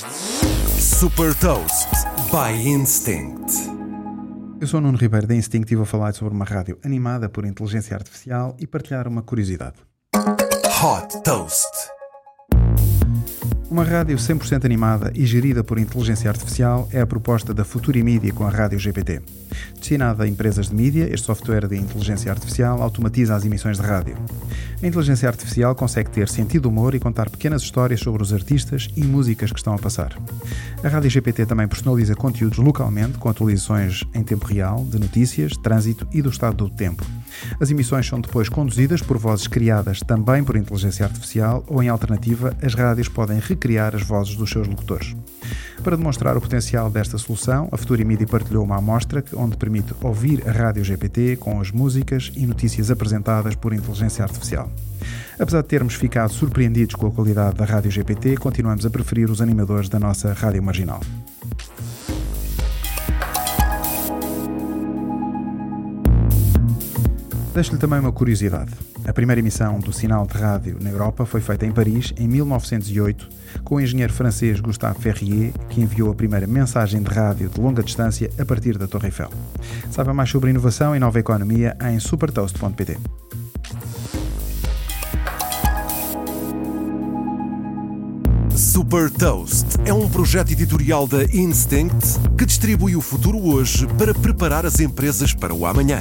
Super Toast by Instinct. Eu sou o Nuno Ribeiro da Instinct e vou falar sobre uma rádio animada por inteligência artificial e partilhar uma curiosidade. Hot Toast. Uma rádio 100% animada e gerida por inteligência artificial é a proposta da Futurimedia com a Rádio GPT. Destinada a empresas de mídia, este software de inteligência artificial automatiza as emissões de rádio. A inteligência artificial consegue ter sentido humor e contar pequenas histórias sobre os artistas e músicas que estão a passar. A Rádio GPT também personaliza conteúdos localmente com atualizações em tempo real de notícias, trânsito e do estado do tempo. As emissões são depois conduzidas por vozes criadas também por inteligência artificial ou, em alternativa, as rádios podem recriar as vozes dos seus locutores. Para demonstrar o potencial desta solução, a Futura Media partilhou uma amostra onde permite ouvir a rádio GPT com as músicas e notícias apresentadas por inteligência artificial. Apesar de termos ficado surpreendidos com a qualidade da rádio GPT, continuamos a preferir os animadores da nossa rádio marginal. Deixo-lhe também uma curiosidade. A primeira emissão do sinal de rádio na Europa foi feita em Paris em 1908 com o engenheiro francês Gustave Ferrier, que enviou a primeira mensagem de rádio de longa distância a partir da Torre Eiffel. Saiba mais sobre inovação e nova economia em supertoast.pt. Super Toast é um projeto editorial da Instinct que distribui o futuro hoje para preparar as empresas para o amanhã.